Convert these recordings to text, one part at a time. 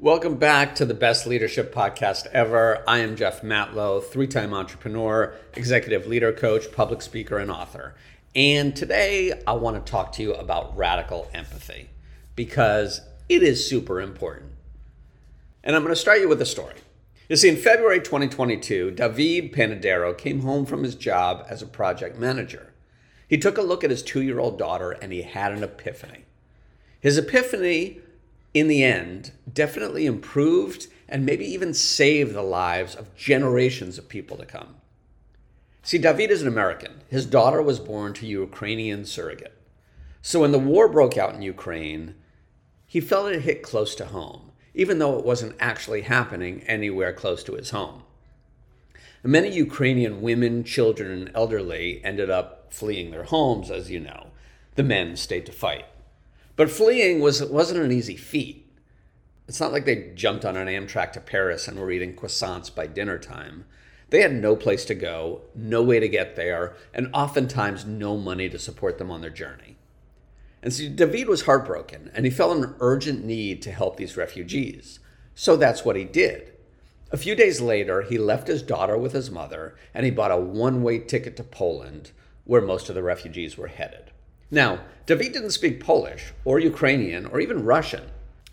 Welcome back to the best leadership podcast ever. I am Jeff Matlow, three time entrepreneur, executive leader coach, public speaker, and author. And today I want to talk to you about radical empathy because it is super important. And I'm going to start you with a story. You see, in February 2022, David Panadero came home from his job as a project manager. He took a look at his two year old daughter and he had an epiphany. His epiphany, in the end, definitely improved and maybe even saved the lives of generations of people to come. See, David is an American. His daughter was born to a Ukrainian surrogate. So when the war broke out in Ukraine, he felt it hit close to home even though it wasn't actually happening anywhere close to his home. Many Ukrainian women, children, and elderly ended up fleeing their homes, as you know. The men stayed to fight. But fleeing was, wasn't an easy feat. It's not like they jumped on an Amtrak to Paris and were eating croissants by dinner time. They had no place to go, no way to get there, and oftentimes no money to support them on their journey. And so David was heartbroken and he felt an urgent need to help these refugees. So that's what he did. A few days later, he left his daughter with his mother and he bought a one way ticket to Poland, where most of the refugees were headed. Now, David didn't speak Polish or Ukrainian or even Russian.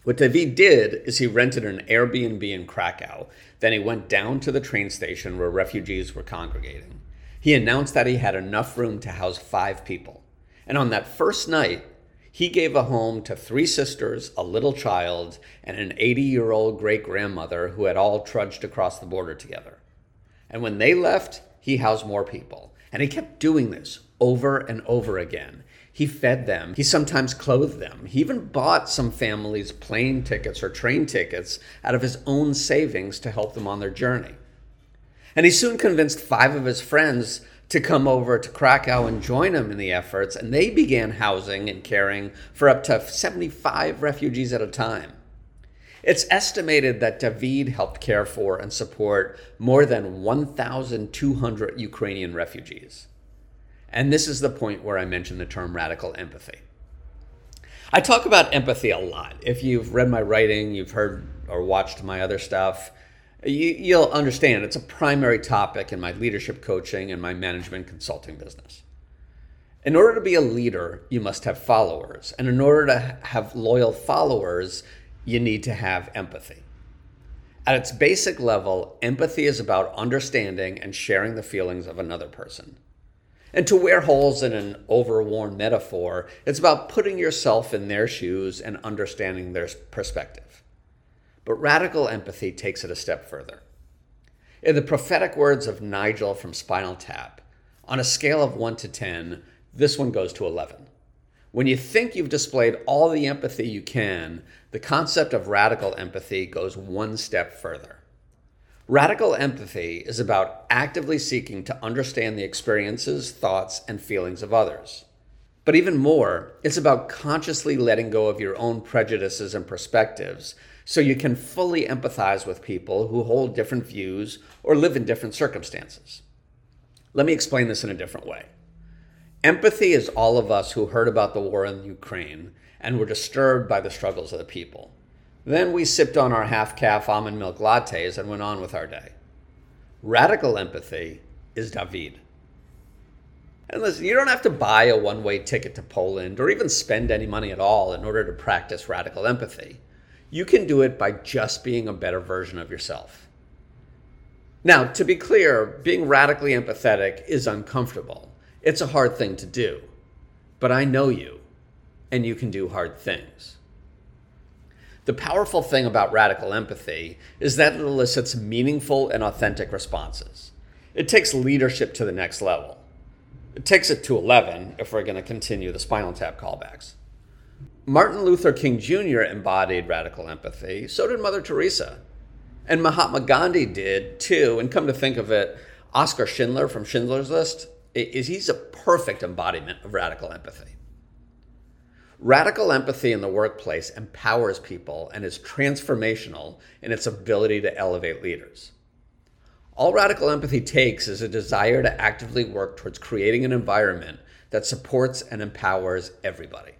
What David did is he rented an Airbnb in Krakow. Then he went down to the train station where refugees were congregating. He announced that he had enough room to house five people. And on that first night, he gave a home to three sisters, a little child, and an 80 year old great grandmother who had all trudged across the border together. And when they left, he housed more people. And he kept doing this over and over again. He fed them. He sometimes clothed them. He even bought some families plane tickets or train tickets out of his own savings to help them on their journey. And he soon convinced five of his friends to come over to Krakow and join him in the efforts, and they began housing and caring for up to 75 refugees at a time. It's estimated that David helped care for and support more than 1,200 Ukrainian refugees. And this is the point where I mention the term radical empathy. I talk about empathy a lot. If you've read my writing, you've heard or watched my other stuff, you, will understand it's a primary topic in my leadership coaching and my management consulting business. In order to be a leader, you must have followers. And in order to have loyal followers, you need to have empathy. At its basic level, empathy is about understanding and sharing the feelings of another person. And to wear holes in an overworn metaphor, it's about putting yourself in their shoes and understanding their perspective. But radical empathy takes it a step further. In the prophetic words of Nigel from Spinal Tap, on a scale of 1 to 10, this one goes to 11. When you think you've displayed all the empathy you can, the concept of radical empathy goes one step further. Radical empathy is about actively seeking to understand the experiences, thoughts, and feelings of others. But even more, it's about consciously letting go of your own prejudices and perspectives so you can fully empathize with people who hold different views or live in different circumstances. Let me explain this in a different way. Empathy is all of us who heard about the war in Ukraine and were disturbed by the struggles of the people. Then we sipped on our half calf almond milk lattes and went on with our day. Radical empathy is David. And listen, you don't have to buy a one way ticket to Poland or even spend any money at all in order to practice radical empathy. You can do it by just being a better version of yourself. Now, to be clear, being radically empathetic is uncomfortable. It's a hard thing to do. But I know you, and you can do hard things. The powerful thing about radical empathy is that it elicits meaningful and authentic responses. It takes leadership to the next level. It takes it to 11 if we're going to continue the spinal tap callbacks. Martin Luther King Jr. embodied radical empathy. So did Mother Teresa. And Mahatma Gandhi did too. And come to think of it, Oskar Schindler from Schindler's List, is he's a perfect embodiment of radical empathy. Radical empathy in the workplace empowers people and is transformational in its ability to elevate leaders. All radical empathy takes is a desire to actively work towards creating an environment that supports and empowers everybody.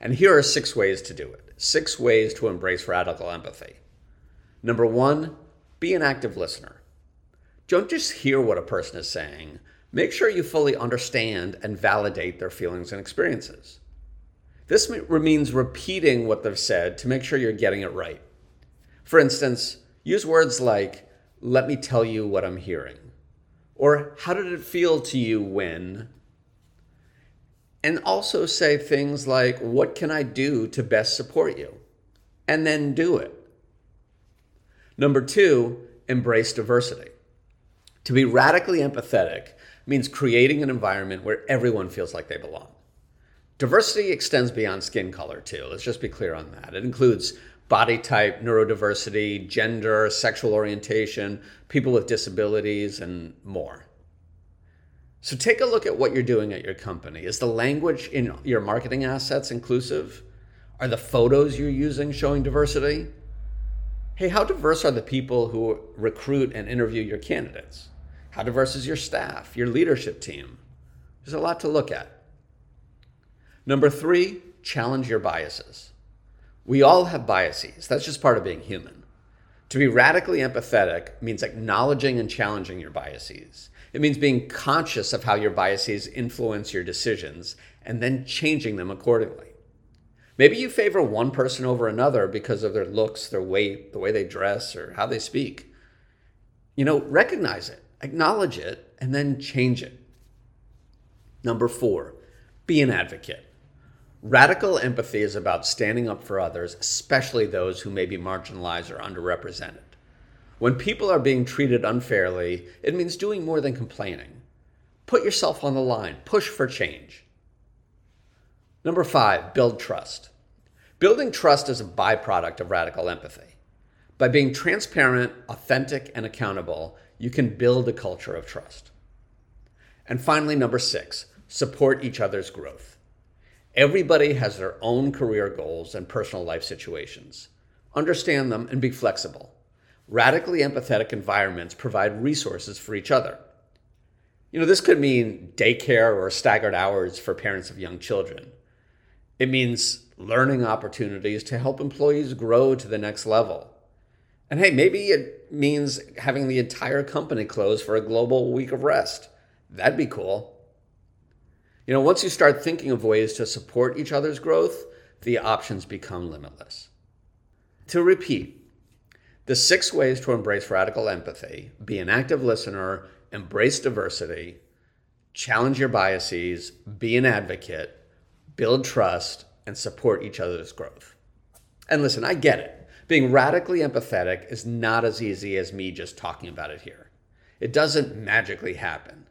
And here are six ways to do it. six ways to embrace radical empathy. Number one, be an active listener. Don't just hear what a person is saying, make sure you fully understand and validate their feelings and experiences. This means repeating what they've said to make sure you're getting it right. For instance, use words like, let me tell you what I'm hearing, or how did it feel to you when? And also say things like, what can I do to best support you? And then do it. Number two, embrace diversity. To be radically empathetic means creating an environment where everyone feels like they belong. Diversity extends beyond skin color, too. Let's just be clear on that. It includes body type, neurodiversity, gender, sexual orientation, people with disabilities, and more. So take a look at what you're doing at your company. Is the language in your marketing assets inclusive? Are the photos you're using showing diversity? Hey, how diverse are the people who recruit and interview your candidates? How diverse is your staff, your leadership team? There's a lot to look at. Number three, challenge your biases. We all have biases. That's just part of being human. To be radically empathetic means acknowledging and challenging your biases. It means being conscious of how your biases influence your decisions and then changing them accordingly. Maybe you favor one person over another because of their looks, their weight, the way they dress, or how they speak. You know, recognize it acknowledge it, and then change it. Number four, be an advocate. Radical empathy is about standing up for others, especially those who may be marginalized or underrepresented. When people are being treated unfairly, it means doing more than complaining. Put yourself on the line, push for change. Number five, build trust. Building trust is a byproduct of radical empathy. By being transparent, authentic, and accountable, you can build a culture of trust. And finally, number six, support each other's growth. Everybody has their own career goals and personal life situations. Understand them and be flexible. Radically empathetic environments provide resources for each other. You know, this could mean daycare or staggered hours for parents of young children. It means learning opportunities to help employees grow to the next level. And hey, maybe it means having the entire company close for a global week of rest. That'd be cool. You know, once you start thinking of ways to support each other's growth, the options become limitless. To repeat, the six ways to embrace radical empathy be an active listener, embrace diversity, challenge your biases, be an advocate, build trust, and support each other's growth. And listen, I get it. Being radically empathetic is not as easy as me just talking about it here. It doesn't magically happen.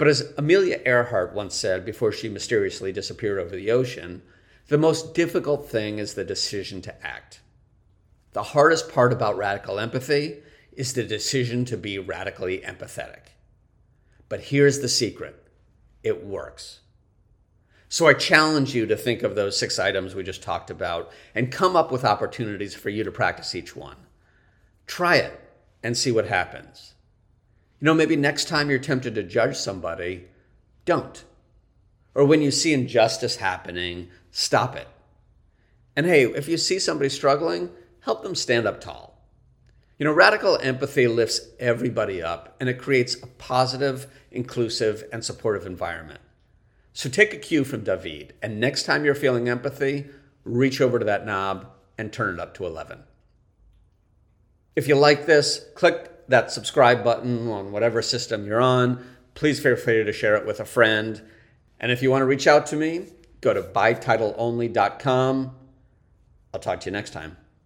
But as Amelia Earhart once said before she mysteriously disappeared over the ocean, the most difficult thing is the decision to act. The hardest part about radical empathy is the decision to be radically empathetic. But here's the secret it works. So I challenge you to think of those six items we just talked about and come up with opportunities for you to practice each one. Try it and see what happens. You know, maybe next time you're tempted to judge somebody, don't. Or when you see injustice happening, stop it. And hey, if you see somebody struggling, help them stand up tall. You know, radical empathy lifts everybody up and it creates a positive, inclusive, and supportive environment. So take a cue from David, and next time you're feeling empathy, reach over to that knob and turn it up to 11. If you like this, click that subscribe button on whatever system you're on. Please feel free to share it with a friend. And if you want to reach out to me, go to bytitleonly.com. I'll talk to you next time.